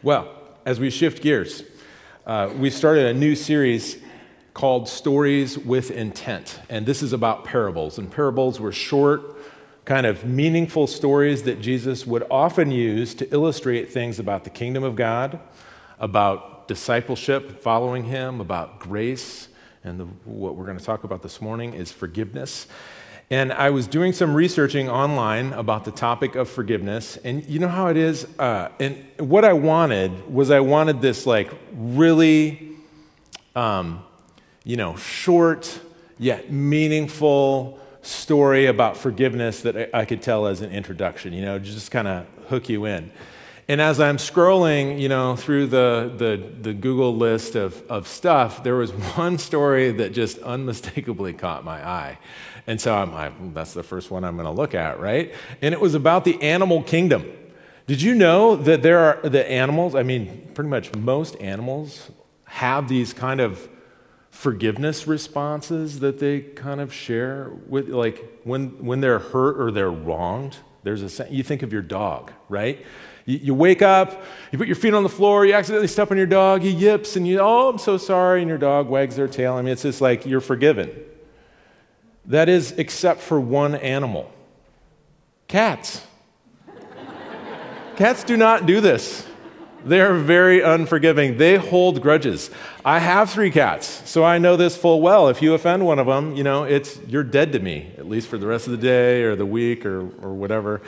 Well, as we shift gears, uh, we started a new series called Stories with Intent. And this is about parables. And parables were short, kind of meaningful stories that Jesus would often use to illustrate things about the kingdom of God, about discipleship, following Him, about grace. And the, what we're going to talk about this morning is forgiveness. And I was doing some researching online about the topic of forgiveness. And you know how it is? Uh, and what I wanted was I wanted this like really, um, you know, short yet meaningful story about forgiveness that I, I could tell as an introduction, you know, just kind of hook you in. And as I'm scrolling, you know, through the, the, the, Google list of, of stuff, there was one story that just unmistakably caught my eye. And so I'm, I, hmm, that's the first one I'm going to look at, right? And it was about the animal kingdom. Did you know that there are the animals, I mean, pretty much most animals have these kind of forgiveness responses that they kind of share with like when when they're hurt or they're wronged there's a you think of your dog right you, you, wake up you put your feet on the floor you accidentally step on your dog he yips and you oh i'm so sorry and your dog wags their tail i mean it's just like you're forgiven that is, except for one animal cats. cats do not do this. They're very unforgiving. They hold grudges. I have three cats, so I know this full well. If you offend one of them, you know, it's you're dead to me, at least for the rest of the day or the week or, or whatever.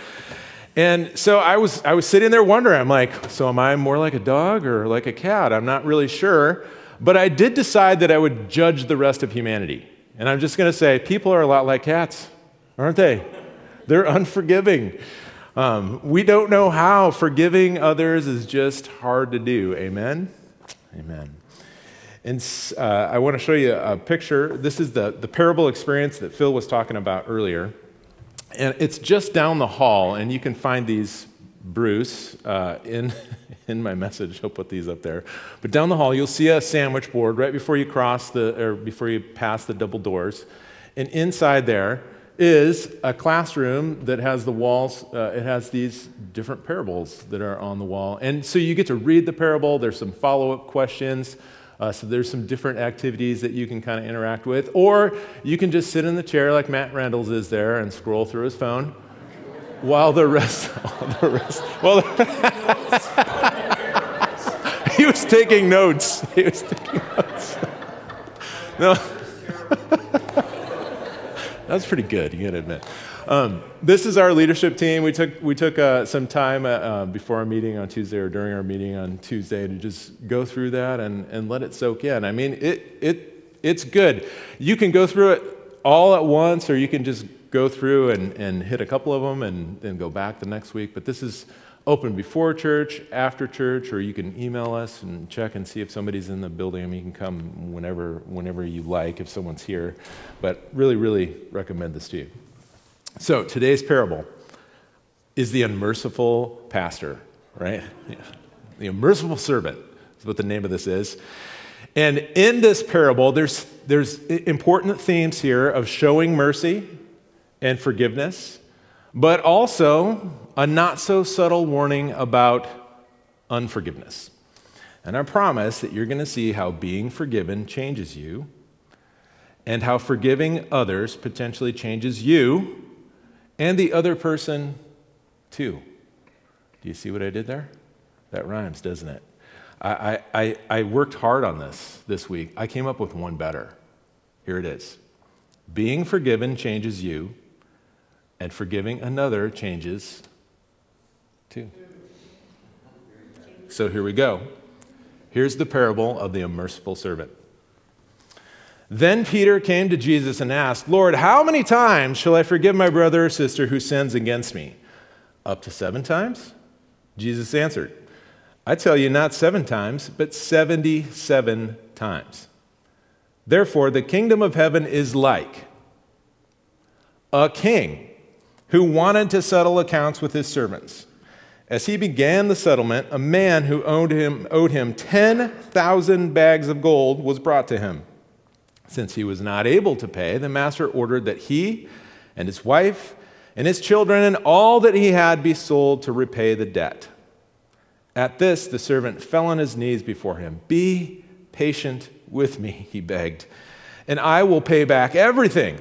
And so I was, I was sitting there wondering, I'm like, so am I more like a dog or like a cat? I'm not really sure. But I did decide that I would judge the rest of humanity. And I'm just going to say, people are a lot like cats, aren't they? They're unforgiving. Um, we don't know how. Forgiving others is just hard to do. Amen? Amen. And uh, I want to show you a picture. This is the, the parable experience that Phil was talking about earlier. And it's just down the hall, and you can find these, Bruce, uh, in, in my message. I'll put these up there. But down the hall, you'll see a sandwich board right before you cross the, or before you pass the double doors. And inside there is a classroom that has the walls, uh, it has these different parables that are on the wall. And so you get to read the parable, there's some follow up questions. Uh, so there's some different activities that you can kind of interact with. Or you can just sit in the chair like Matt Randalls is there and scroll through his phone while the rest, while the rest, well, he was taking notes. He was taking notes. No. That's pretty good, you gotta admit. Um, this is our leadership team. We took, we took uh, some time uh, uh, before our meeting on Tuesday or during our meeting on Tuesday to just go through that and, and let it soak in. I mean, it, it, it's good. You can go through it all at once, or you can just go through and, and hit a couple of them and then go back the next week. But this is open before church, after church, or you can email us and check and see if somebody's in the building. I mean, you can come whenever, whenever you like if someone's here. But really, really recommend this to you. So today's parable is the unmerciful pastor, right? The unmerciful servant is what the name of this is. And in this parable, there's, there's important themes here of showing mercy and forgiveness, but also a not so subtle warning about unforgiveness. And I promise that you're going to see how being forgiven changes you and how forgiving others potentially changes you and the other person too. Do you see what I did there? That rhymes, doesn't it? I, I, I worked hard on this this week. I came up with one better. Here it is Being forgiven changes you, and forgiving another changes too. So here we go. Here's the parable of the unmerciful servant. Then Peter came to Jesus and asked, Lord, how many times shall I forgive my brother or sister who sins against me? Up to seven times? Jesus answered, I tell you, not seven times, but 77 times. Therefore, the kingdom of heaven is like a king who wanted to settle accounts with his servants. As he began the settlement, a man who owed him, owed him 10,000 bags of gold was brought to him. Since he was not able to pay, the master ordered that he and his wife and his children and all that he had be sold to repay the debt. At this, the servant fell on his knees before him. Be patient with me, he begged, and I will pay back everything.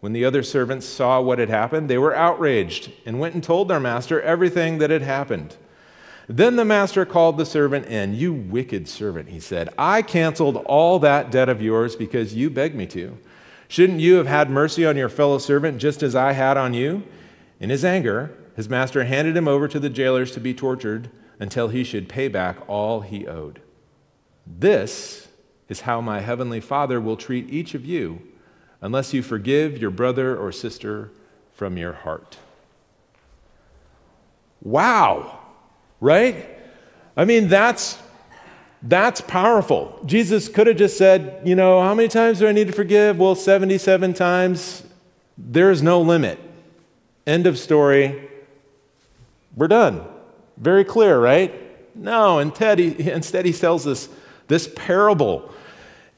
When the other servants saw what had happened, they were outraged and went and told their master everything that had happened. Then the master called the servant in. You wicked servant, he said. I canceled all that debt of yours because you begged me to. Shouldn't you have had mercy on your fellow servant just as I had on you? In his anger, his master handed him over to the jailers to be tortured until he should pay back all he owed. This is how my heavenly Father will treat each of you unless you forgive your brother or sister from your heart. Wow! right? I mean, that's that's powerful. Jesus could have just said, you know, how many times do I need to forgive? Well, 77 times. There's no limit. End of story. We're done. Very clear, right? No, instead he, instead he tells us this parable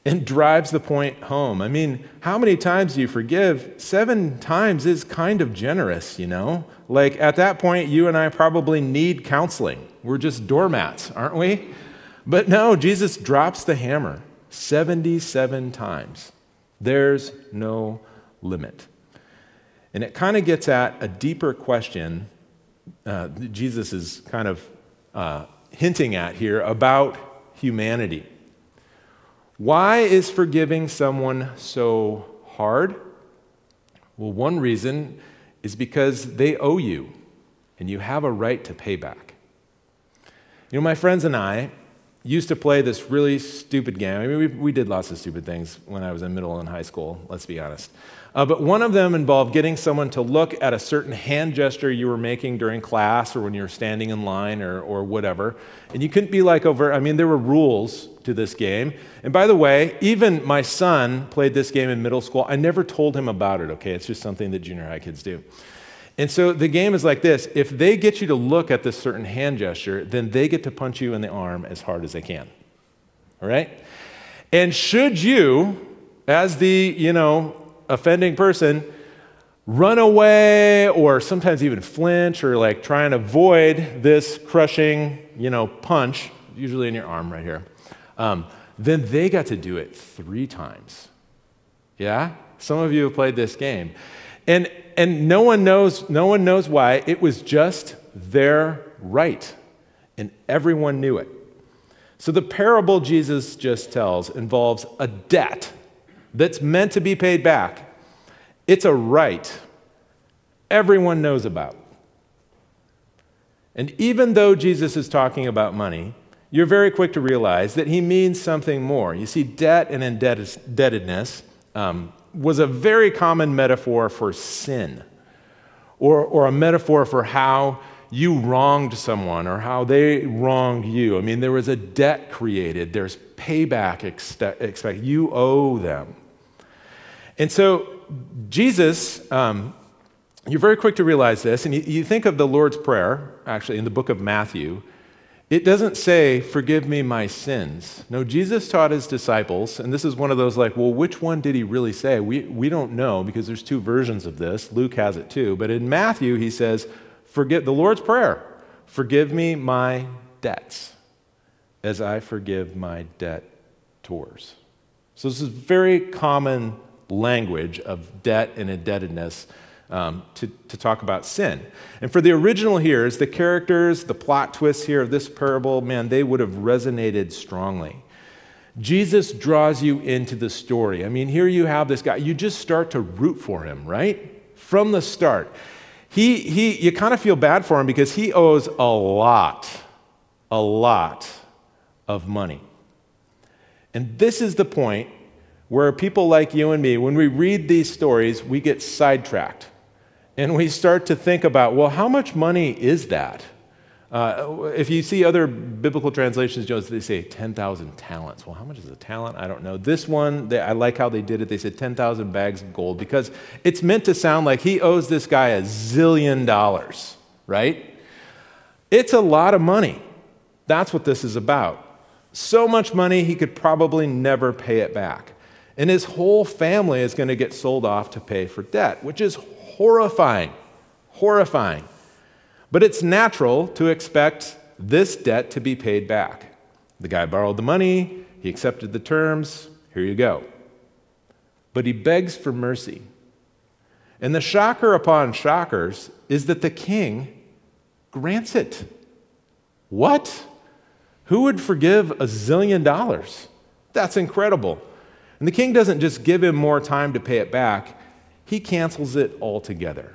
and drives the point home. I mean, how many times do you forgive? Seven times is kind of generous, you know? Like at that point, you and I probably need counseling. We're just doormats, aren't we? But no, Jesus drops the hammer 77 times. There's no limit. And it kind of gets at a deeper question uh, Jesus is kind of uh, hinting at here about humanity. Why is forgiving someone so hard? Well, one reason is because they owe you, and you have a right to pay back. You know, my friends and I used to play this really stupid game. I mean, we, we did lots of stupid things when I was in middle and high school, let's be honest. Uh, but one of them involved getting someone to look at a certain hand gesture you were making during class or when you were standing in line or, or whatever. And you couldn't be like over, I mean, there were rules to this game. And by the way, even my son played this game in middle school. I never told him about it, okay? It's just something that junior high kids do. And so the game is like this if they get you to look at this certain hand gesture, then they get to punch you in the arm as hard as they can. All right? And should you, as the, you know, offending person run away or sometimes even flinch or like try and avoid this crushing, you know, punch, usually in your arm right here, um, then they got to do it three times. Yeah? Some of you have played this game. And, and no, one knows, no one knows why. It was just their right. And everyone knew it. So the parable Jesus just tells involves a debt that's meant to be paid back. It's a right everyone knows about. And even though Jesus is talking about money, you're very quick to realize that he means something more. You see, debt and indebtedness um, was a very common metaphor for sin, or, or a metaphor for how you wronged someone or how they wronged you. I mean, there was a debt created, there's payback expected. You owe them. And so, Jesus, um, you're very quick to realize this, and you, you think of the Lord's Prayer, actually, in the book of Matthew. It doesn't say, Forgive me my sins. No, Jesus taught his disciples, and this is one of those like, well, which one did he really say? We, we don't know because there's two versions of this. Luke has it too. But in Matthew, he says, Forgive the Lord's Prayer, forgive me my debts as I forgive my debtors. So this is very common language of debt and indebtedness um, to, to talk about sin. And for the original hearers, the characters, the plot twists here of this parable, man, they would have resonated strongly. Jesus draws you into the story. I mean, here you have this guy, you just start to root for him, right? From the start. He, he, you kind of feel bad for him because he owes a lot, a lot of money. And this is the point where people like you and me, when we read these stories, we get sidetracked and we start to think about, well, how much money is that? Uh, if you see other biblical translations, Jones, they say 10,000 talents. Well, how much is a talent? I don't know. This one, they, I like how they did it. They said 10,000 bags of gold because it's meant to sound like he owes this guy a zillion dollars, right? It's a lot of money. That's what this is about. So much money, he could probably never pay it back. And his whole family is going to get sold off to pay for debt, which is horrifying. Horrifying. But it's natural to expect this debt to be paid back. The guy borrowed the money, he accepted the terms, here you go. But he begs for mercy. And the shocker upon shockers is that the king grants it. What? Who would forgive a zillion dollars? That's incredible. And the king doesn't just give him more time to pay it back, he cancels it altogether.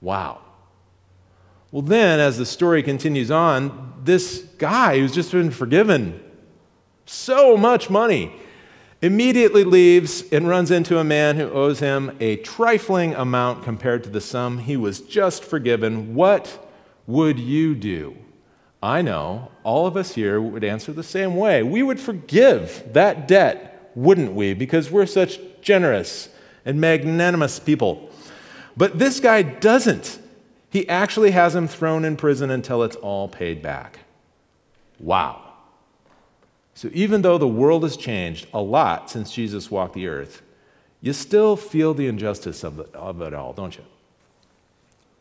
Wow. Well, then, as the story continues on, this guy who's just been forgiven so much money immediately leaves and runs into a man who owes him a trifling amount compared to the sum he was just forgiven. What would you do? I know all of us here would answer the same way. We would forgive that debt, wouldn't we? Because we're such generous and magnanimous people. But this guy doesn't. He actually has him thrown in prison until it's all paid back. Wow. So even though the world has changed a lot since Jesus walked the earth, you still feel the injustice of, of it all, don't you?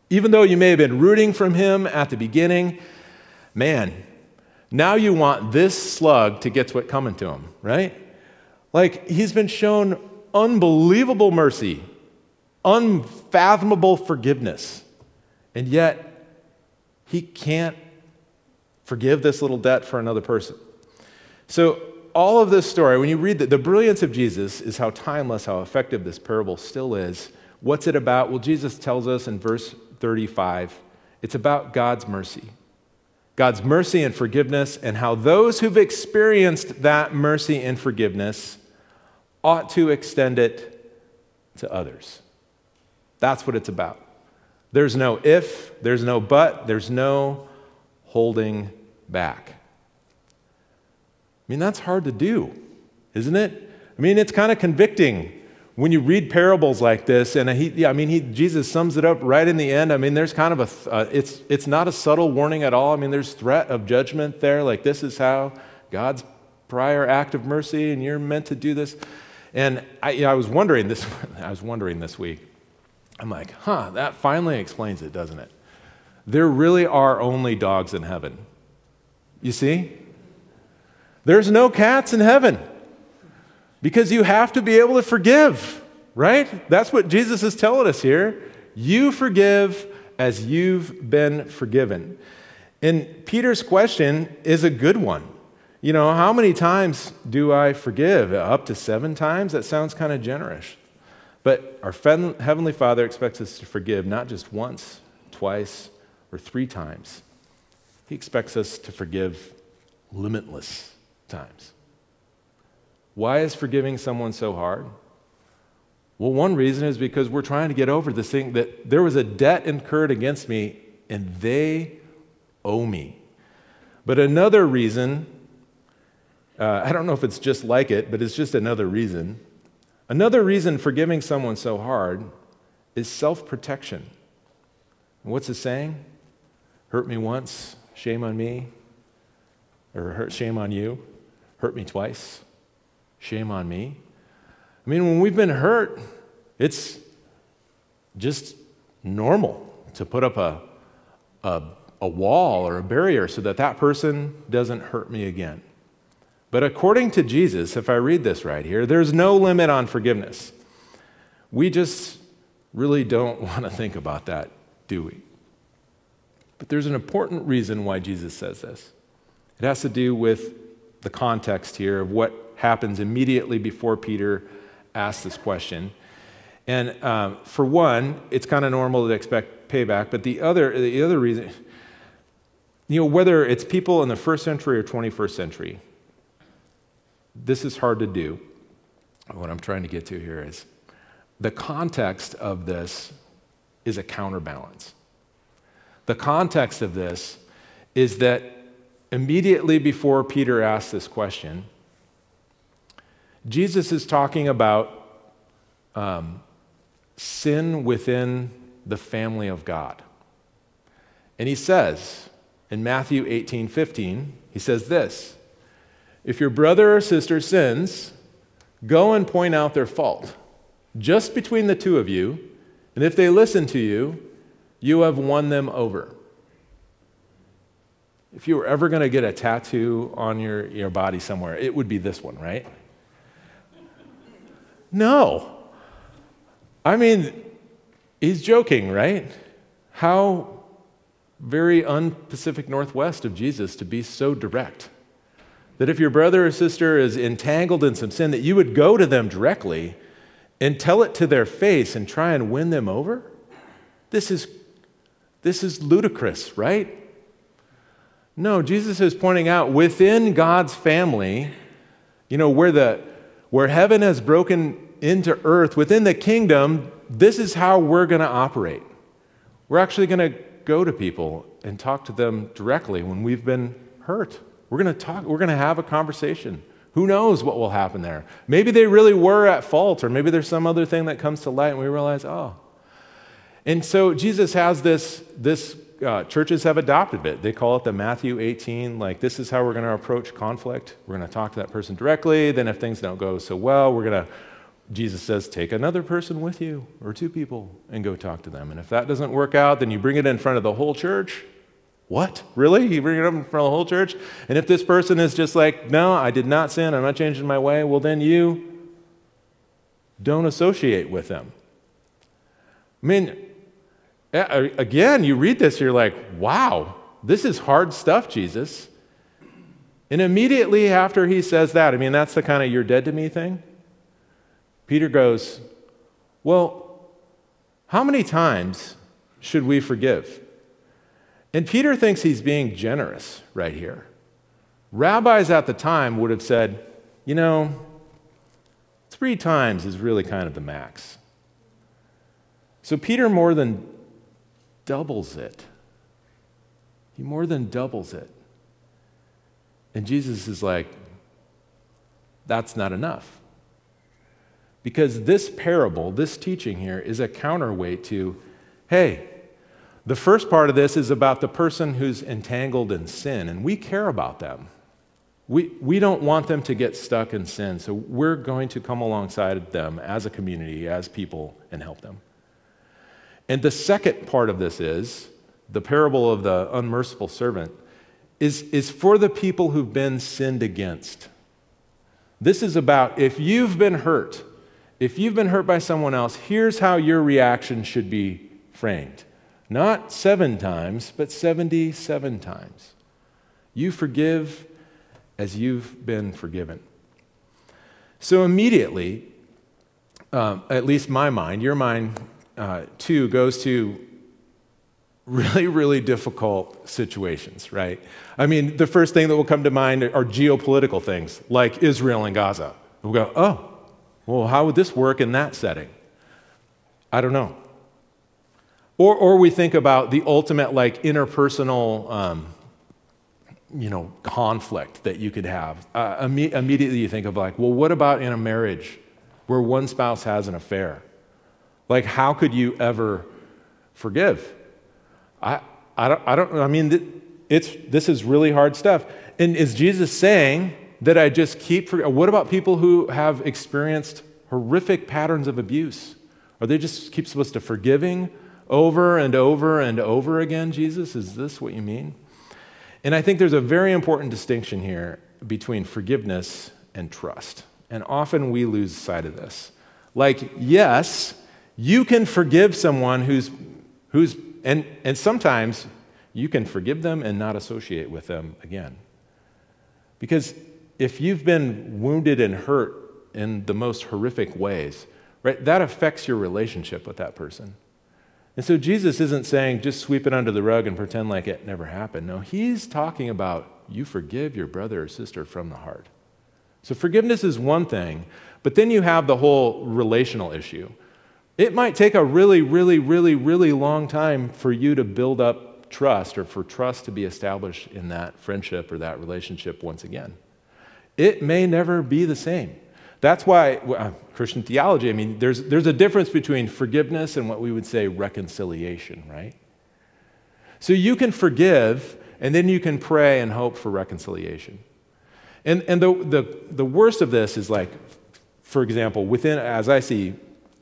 Even though you may have been rooting from him at the beginning, man, now you want this slug to get what's coming to him, right? Like he's been shown unbelievable mercy, unfathomable forgiveness. And yet, he can't forgive this little debt for another person. So, all of this story, when you read the, the brilliance of Jesus is how timeless, how effective this parable still is. What's it about? Well, Jesus tells us in verse 35 it's about God's mercy. God's mercy and forgiveness, and how those who've experienced that mercy and forgiveness ought to extend it to others. That's what it's about. There's no if, there's no but, there's no holding back. I mean, that's hard to do, isn't it? I mean, it's kind of convicting when you read parables like this, and he, yeah, I mean, he, Jesus sums it up right in the end. I mean, there's kind of a, uh, it's, it's not a subtle warning at all. I mean, there's threat of judgment there, like this is how God's prior act of mercy, and you're meant to do this. And I, you know, I was wondering this, I was wondering this week, I'm like, huh, that finally explains it, doesn't it? There really are only dogs in heaven. You see? There's no cats in heaven because you have to be able to forgive, right? That's what Jesus is telling us here. You forgive as you've been forgiven. And Peter's question is a good one. You know, how many times do I forgive? Up to seven times? That sounds kind of generous. But our Heavenly Father expects us to forgive not just once, twice, or three times. He expects us to forgive limitless times. Why is forgiving someone so hard? Well, one reason is because we're trying to get over this thing that there was a debt incurred against me and they owe me. But another reason, uh, I don't know if it's just like it, but it's just another reason Another reason for giving someone so hard is self protection. What's it saying? Hurt me once, shame on me. Or hurt, shame on you. Hurt me twice, shame on me. I mean, when we've been hurt, it's just normal to put up a, a, a wall or a barrier so that that person doesn't hurt me again. But according to Jesus, if I read this right here, there's no limit on forgiveness. We just really don't want to think about that, do we? But there's an important reason why Jesus says this. It has to do with the context here of what happens immediately before Peter asks this question. And um, for one, it's kind of normal to expect payback, but the other, the other reason, you know, whether it's people in the first century or 21st century, this is hard to do. What I'm trying to get to here is the context of this is a counterbalance. The context of this is that immediately before Peter asks this question, Jesus is talking about um, sin within the family of God. And he says in Matthew 18 15, he says this If your brother or sister sins, go and point out their fault, just between the two of you, and if they listen to you, you have won them over. If you were ever going to get a tattoo on your, your body somewhere, it would be this one, right? No. I mean, he's joking, right? How very un-Pacific Northwest of Jesus to be so direct. That if your brother or sister is entangled in some sin, that you would go to them directly and tell it to their face and try and win them over? This is, this is ludicrous, right? No, Jesus is pointing out within God's family, you know, where, the, where heaven has broken into earth, within the kingdom, this is how we're going to operate. We're actually going to go to people and talk to them directly when we've been hurt. We're going to talk, we're going to have a conversation. Who knows what will happen there? Maybe they really were at fault, or maybe there's some other thing that comes to light and we realize, oh. And so Jesus has this, this uh, churches have adopted it. They call it the Matthew 18, like, this is how we're going to approach conflict. We're going to talk to that person directly. Then, if things don't go so well, we're going to Jesus says, take another person with you or two people and go talk to them. And if that doesn't work out, then you bring it in front of the whole church. What? Really? You bring it up in front of the whole church? And if this person is just like, no, I did not sin, I'm not changing my way, well, then you don't associate with them. I mean, again, you read this, you're like, wow, this is hard stuff, Jesus. And immediately after he says that, I mean, that's the kind of you're dead to me thing. Peter goes, Well, how many times should we forgive? And Peter thinks he's being generous right here. Rabbis at the time would have said, You know, three times is really kind of the max. So Peter more than doubles it. He more than doubles it. And Jesus is like, That's not enough. Because this parable, this teaching here, is a counterweight to hey, the first part of this is about the person who's entangled in sin, and we care about them. We, we don't want them to get stuck in sin, so we're going to come alongside them as a community, as people, and help them. And the second part of this is the parable of the unmerciful servant is, is for the people who've been sinned against. This is about if you've been hurt, if you've been hurt by someone else, here's how your reaction should be framed. Not seven times, but 77 times. You forgive as you've been forgiven. So immediately, um, at least my mind, your mind uh, too, goes to really, really difficult situations, right? I mean, the first thing that will come to mind are geopolitical things like Israel and Gaza. We'll go, oh, well, how would this work in that setting? I don't know. Or, or we think about the ultimate, like, interpersonal, um, you know, conflict that you could have. Uh, imme- immediately you think of, like, well, what about in a marriage where one spouse has an affair? Like, how could you ever forgive? I, I, don't, I don't, I mean, it's, this is really hard stuff. And is Jesus saying, that I just keep for, what about people who have experienced horrific patterns of abuse? Are they just keep supposed to forgiving over and over and over again, Jesus? Is this what you mean? And I think there's a very important distinction here between forgiveness and trust. And often we lose sight of this. Like, yes, you can forgive someone who's, who's and, and sometimes you can forgive them and not associate with them again. Because if you've been wounded and hurt in the most horrific ways, right, that affects your relationship with that person. And so Jesus isn't saying just sweep it under the rug and pretend like it never happened. No, he's talking about you forgive your brother or sister from the heart. So forgiveness is one thing, but then you have the whole relational issue. It might take a really, really, really, really long time for you to build up trust or for trust to be established in that friendship or that relationship once again. It may never be the same. That's why Christian theology, I mean, there's, there's a difference between forgiveness and what we would say reconciliation, right? So you can forgive, and then you can pray and hope for reconciliation. And, and the, the, the worst of this is like, for example, within, as I see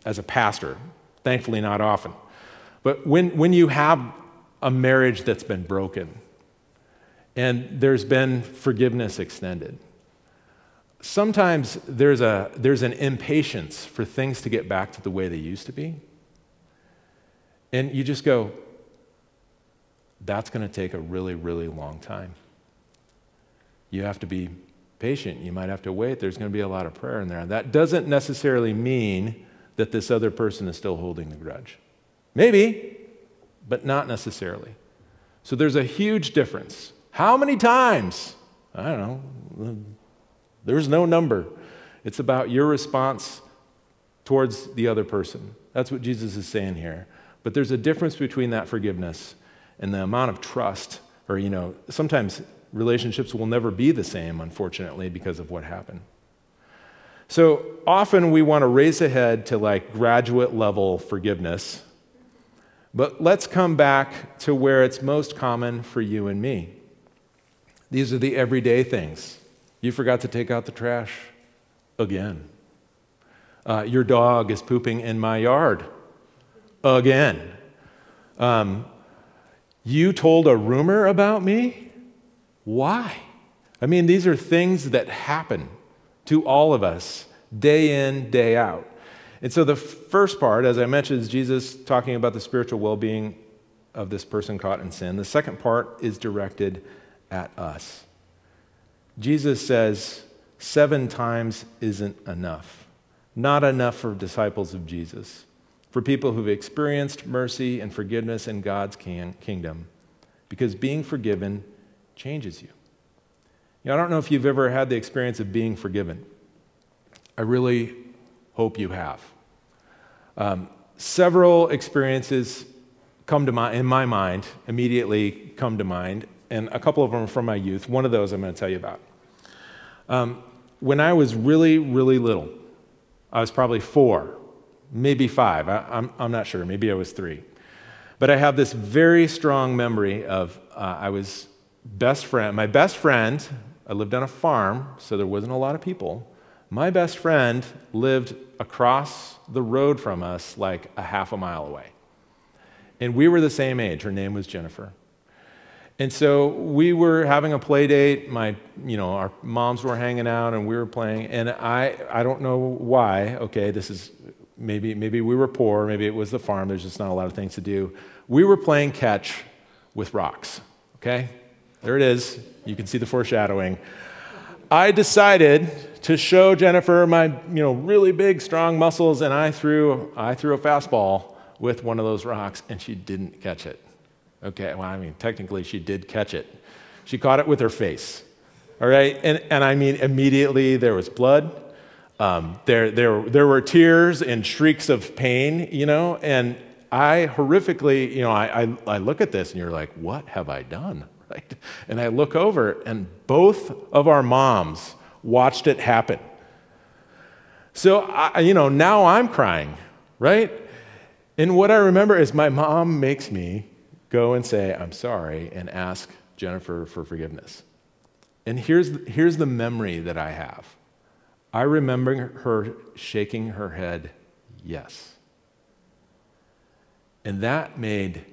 as a pastor, thankfully not often, but when, when you have a marriage that's been broken and there's been forgiveness extended, sometimes there's, a, there's an impatience for things to get back to the way they used to be. And you just go, that's going to take a really, really long time. You have to be patient. You might have to wait. There's going to be a lot of prayer in there. That doesn't necessarily mean that this other person is still holding the grudge. Maybe, but not necessarily. So there's a huge difference. How many times? I don't know. There's no number. It's about your response towards the other person. That's what Jesus is saying here. But there's a difference between that forgiveness and the amount of trust, or, you know, sometimes relationships will never be the same, unfortunately, because of what happened. So often we want to race ahead to like graduate level forgiveness, but let's come back to where it's most common for you and me. These are the everyday things. You forgot to take out the trash again. Uh, your dog is pooping in my yard again. Um, you told a rumor about me? Why? I mean, these are things that happen to all of us day in, day out. And so the first part, as I mentioned, is Jesus talking about the spiritual well being of this person caught in sin. The second part is directed at us. Jesus says seven times isn't enough. Not enough for disciples of Jesus, for people who've experienced mercy and forgiveness in God's kingdom, because being forgiven changes you. you know, I don't know if you've ever had the experience of being forgiven. I really hope you have. Um, several experiences come to mind, in my mind, immediately come to mind, and a couple of them are from my youth. One of those I'm going to tell you about. Um, when I was really, really little, I was probably four, maybe five, I, I'm, I'm not sure, maybe I was three. But I have this very strong memory of uh, I was best friend, my best friend, I lived on a farm, so there wasn't a lot of people. My best friend lived across the road from us, like a half a mile away. And we were the same age. Her name was Jennifer. And so we were having a play date. My, you know, our moms were hanging out and we were playing. And I, I don't know why. Okay, this is maybe, maybe we were poor. Maybe it was the farm. There's just not a lot of things to do. We were playing catch with rocks. Okay, there it is. You can see the foreshadowing. I decided to show Jennifer my, you know, really big, strong muscles, and I threw, I threw a fastball with one of those rocks, and she didn't catch it. Okay, well, I mean, technically, she did catch it. She caught it with her face. All right, and, and I mean, immediately there was blood. Um, there, there, there were tears and shrieks of pain, you know, and I horrifically, you know, I, I, I look at this and you're like, what have I done? right? And I look over, and both of our moms watched it happen. So, I, you know, now I'm crying, right? And what I remember is my mom makes me go and say, I'm sorry, and ask Jennifer for forgiveness. And here's, here's the memory that I have I remember her shaking her head, yes. And that made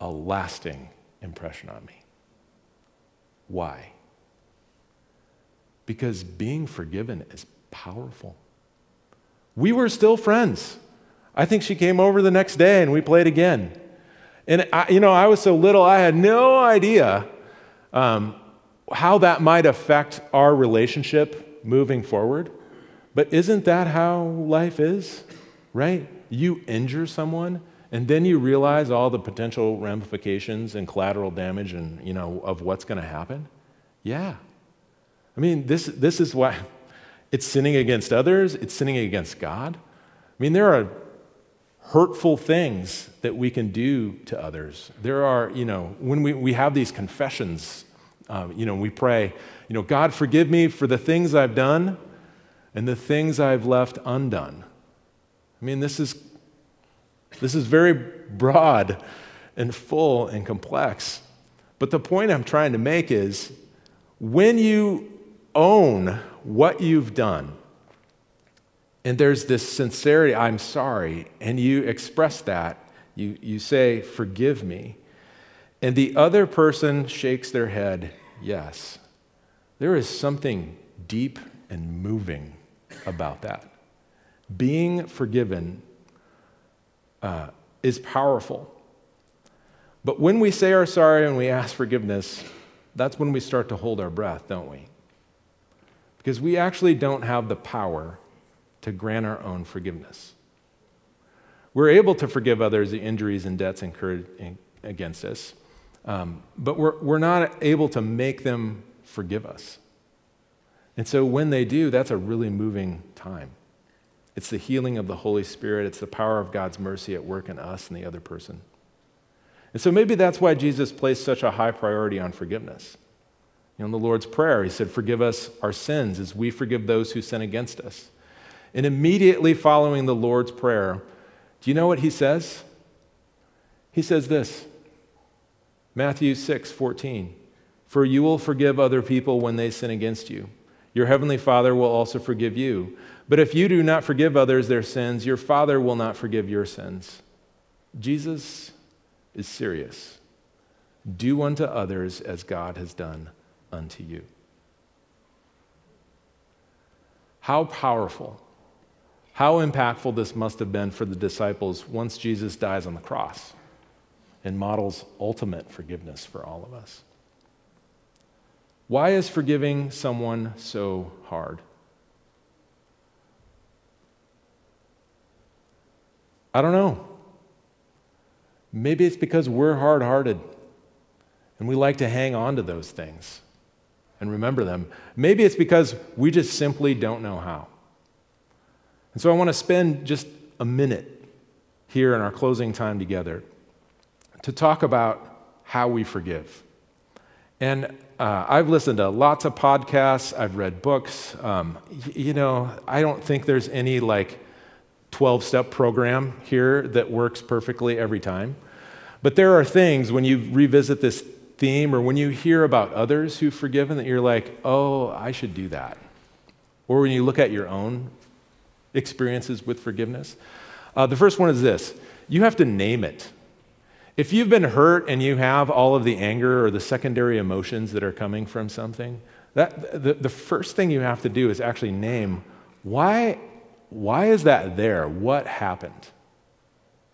a lasting impression on me. Why? Because being forgiven is powerful. We were still friends. I think she came over the next day and we played again. And, I, you know, I was so little, I had no idea um, how that might affect our relationship moving forward. But isn't that how life is? Right? You injure someone, and then you realize all the potential ramifications and collateral damage and, you know, of what's going to happen? Yeah. I mean, this, this is why it's sinning against others, it's sinning against God. I mean, there are hurtful things that we can do to others. There are, you know, when we, we have these confessions, um, you know, we pray, you know, God, forgive me for the things I've done and the things I've left undone. I mean, this is, this is very broad and full and complex. But the point I'm trying to make is when you own what you've done, and there's this sincerity, I'm sorry, and you express that, you, you say, Forgive me, and the other person shakes their head, Yes. There is something deep and moving about that. Being forgiven uh, is powerful. But when we say our sorry and we ask forgiveness, that's when we start to hold our breath, don't we? Because we actually don't have the power to grant our own forgiveness. We're able to forgive others the injuries and debts incurred against us, um, but we're, we're not able to make them forgive us. And so when they do, that's a really moving time. It's the healing of the Holy Spirit, it's the power of God's mercy at work in us and the other person. And so maybe that's why Jesus placed such a high priority on forgiveness. You know, in the Lord's Prayer, he said, Forgive us our sins as we forgive those who sin against us. And immediately following the Lord's Prayer, do you know what he says? He says this Matthew 6 14. For you will forgive other people when they sin against you. Your heavenly Father will also forgive you. But if you do not forgive others their sins, your Father will not forgive your sins. Jesus is serious. Do unto others as God has done unto you. How powerful how impactful this must have been for the disciples once Jesus dies on the cross and models ultimate forgiveness for all of us. Why is forgiving someone so hard? I don't know. Maybe it's because we're hard hearted and we like to hang on to those things and remember them. Maybe it's because we just simply don't know how. And so I want to spend just a minute here in our closing time together to talk about how we forgive. And uh, I've listened to lots of podcasts, I've read books. Um, y- you know, I don't think there's any like 12 step program here that works perfectly every time. But there are things when you revisit this theme or when you hear about others who've forgiven that you're like, oh, I should do that. Or when you look at your own experiences with forgiveness. Uh, the first one is this you have to name it. If you've been hurt and you have all of the anger or the secondary emotions that are coming from something, that, the, the first thing you have to do is actually name why, why is that there? What happened?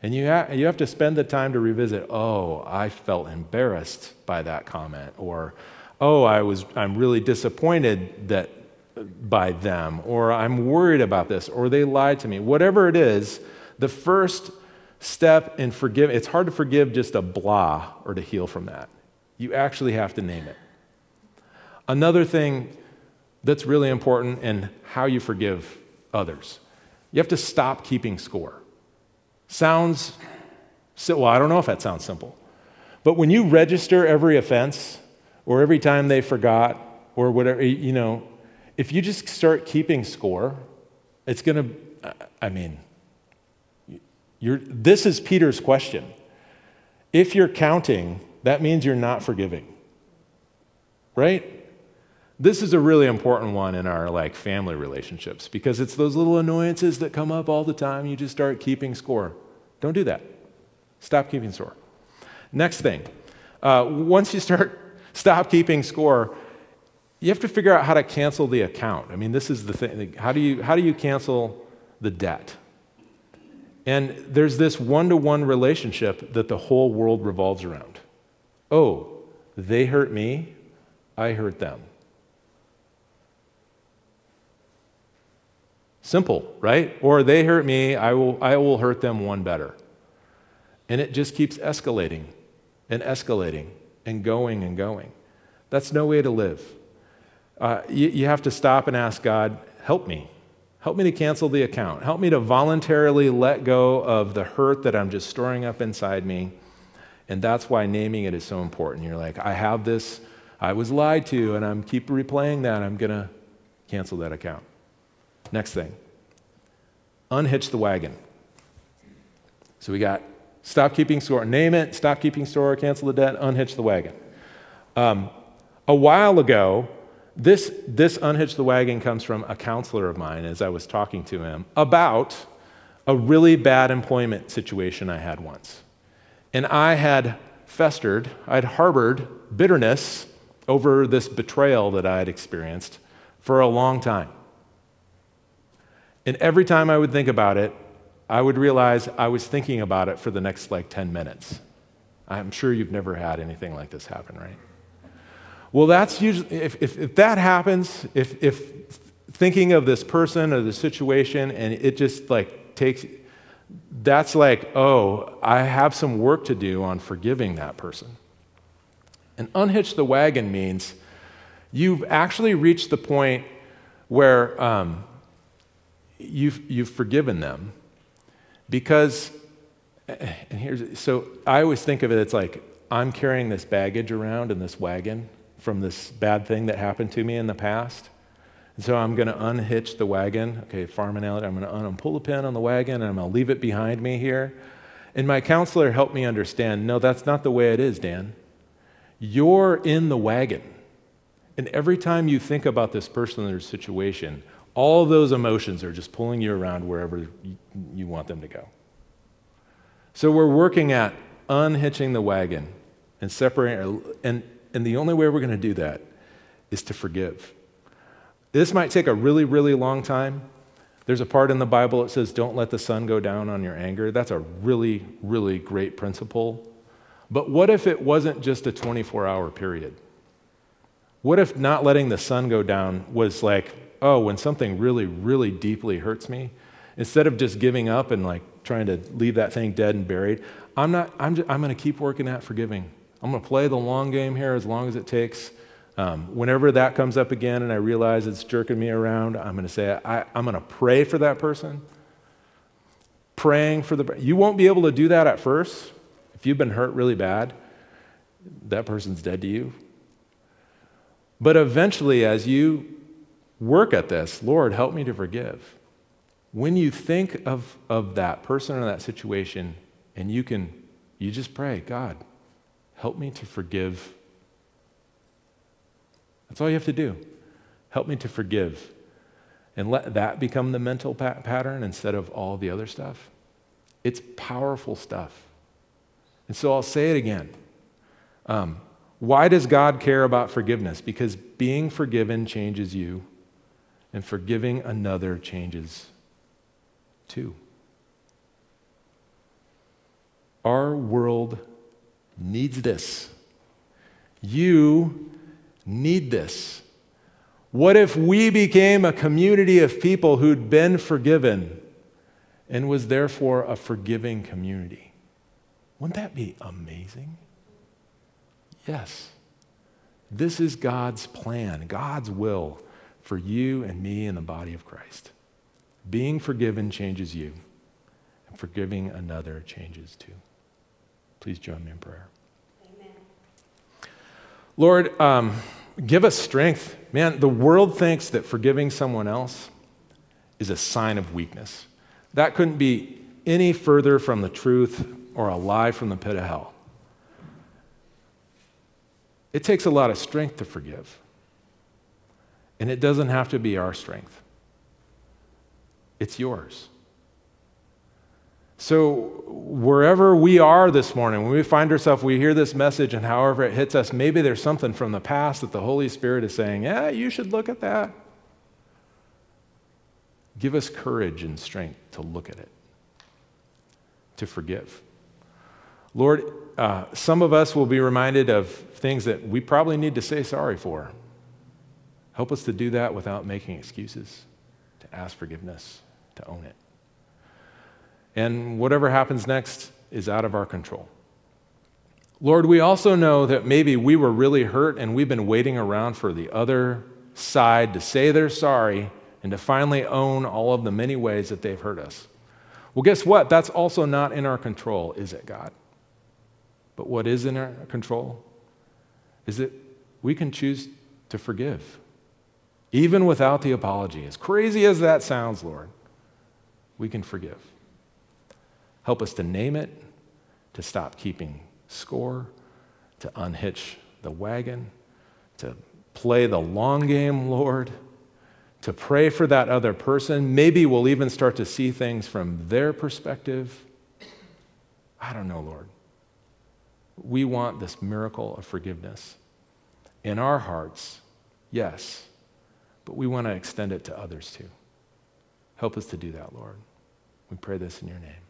And you, ha- you have to spend the time to revisit, oh, I felt embarrassed by that comment, or oh, I was, I'm really disappointed that by them, or I'm worried about this, or they lied to me. Whatever it is, the first step in forgive it's hard to forgive just a blah or to heal from that. You actually have to name it. Another thing that's really important in how you forgive others, you have to stop keeping score. Sounds well, I don't know if that sounds simple. But when you register every offense or every time they forgot or whatever, you know, if you just start keeping score, it's going to, I mean, this is Peter's question. If you're counting, that means you're not forgiving. Right? This is a really important one in our like family relationships because it's those little annoyances that come up all the time. You just start keeping score. Don't do that. Stop keeping score. Next thing, uh, once you start stop keeping score, you have to figure out how to cancel the account. I mean, this is the thing. How do you, how do you cancel the debt? And there's this one to one relationship that the whole world revolves around. Oh, they hurt me, I hurt them. Simple, right? Or they hurt me, I will, I will hurt them one better. And it just keeps escalating and escalating and going and going. That's no way to live uh, you, you have to stop and ask God, help me. Help me to cancel the account. Help me to voluntarily let go of the hurt that I'm just storing up inside me. And that's why naming it is so important. You're like, I have this, I was lied to, and I'm keep replaying that. I'm going to cancel that account. Next thing unhitch the wagon. So we got stop keeping score, name it, stop keeping score, cancel the debt, unhitch the wagon. Um, a while ago, this, this unhitch the wagon comes from a counselor of mine as I was talking to him about a really bad employment situation I had once. And I had festered, I'd harbored bitterness over this betrayal that I had experienced for a long time. And every time I would think about it, I would realize I was thinking about it for the next like 10 minutes. I'm sure you've never had anything like this happen, right? Well, that's usually, if, if, if that happens, if, if thinking of this person or the situation and it just like takes, that's like, oh, I have some work to do on forgiving that person. And unhitch the wagon means you've actually reached the point where um, you've, you've forgiven them because, and here's, so I always think of it, it's like I'm carrying this baggage around in this wagon from this bad thing that happened to me in the past. And so I'm going to unhitch the wagon. Okay, farm analogy. I'm going to un- pull the pin on the wagon and I'm going to leave it behind me here. And my counselor helped me understand no, that's not the way it is, Dan. You're in the wagon. And every time you think about this person or situation, all those emotions are just pulling you around wherever you want them to go. So we're working at unhitching the wagon and separating, and and the only way we're going to do that is to forgive. This might take a really, really long time. There's a part in the Bible that says, Don't let the sun go down on your anger. That's a really, really great principle. But what if it wasn't just a 24 hour period? What if not letting the sun go down was like, oh, when something really, really deeply hurts me, instead of just giving up and like trying to leave that thing dead and buried, I'm not, I'm, I'm going to keep working at forgiving. I'm going to play the long game here as long as it takes. Um, whenever that comes up again and I realize it's jerking me around, I'm going to say, I, I'm going to pray for that person. Praying for the. You won't be able to do that at first. If you've been hurt really bad, that person's dead to you. But eventually, as you work at this, Lord, help me to forgive. When you think of, of that person or that situation, and you can, you just pray, God, Help me to forgive. That's all you have to do. Help me to forgive. And let that become the mental pa- pattern instead of all the other stuff. It's powerful stuff. And so I'll say it again. Um, why does God care about forgiveness? Because being forgiven changes you, and forgiving another changes too. Our world needs this. You need this. What if we became a community of people who'd been forgiven and was therefore a forgiving community? Wouldn't that be amazing? Yes. This is God's plan, God's will for you and me in the body of Christ. Being forgiven changes you, and forgiving another changes too. Please join me in prayer. Amen. Lord, um, give us strength. Man, the world thinks that forgiving someone else is a sign of weakness. That couldn't be any further from the truth or a lie from the pit of hell. It takes a lot of strength to forgive. And it doesn't have to be our strength, it's yours. So, wherever we are this morning, when we find ourselves, we hear this message, and however it hits us, maybe there's something from the past that the Holy Spirit is saying, Yeah, you should look at that. Give us courage and strength to look at it, to forgive. Lord, uh, some of us will be reminded of things that we probably need to say sorry for. Help us to do that without making excuses, to ask forgiveness, to own it. And whatever happens next is out of our control. Lord, we also know that maybe we were really hurt and we've been waiting around for the other side to say they're sorry and to finally own all of the many ways that they've hurt us. Well, guess what? That's also not in our control, is it, God? But what is in our control is that we can choose to forgive, even without the apology. As crazy as that sounds, Lord, we can forgive. Help us to name it, to stop keeping score, to unhitch the wagon, to play the long game, Lord, to pray for that other person. Maybe we'll even start to see things from their perspective. I don't know, Lord. We want this miracle of forgiveness in our hearts, yes, but we want to extend it to others too. Help us to do that, Lord. We pray this in your name.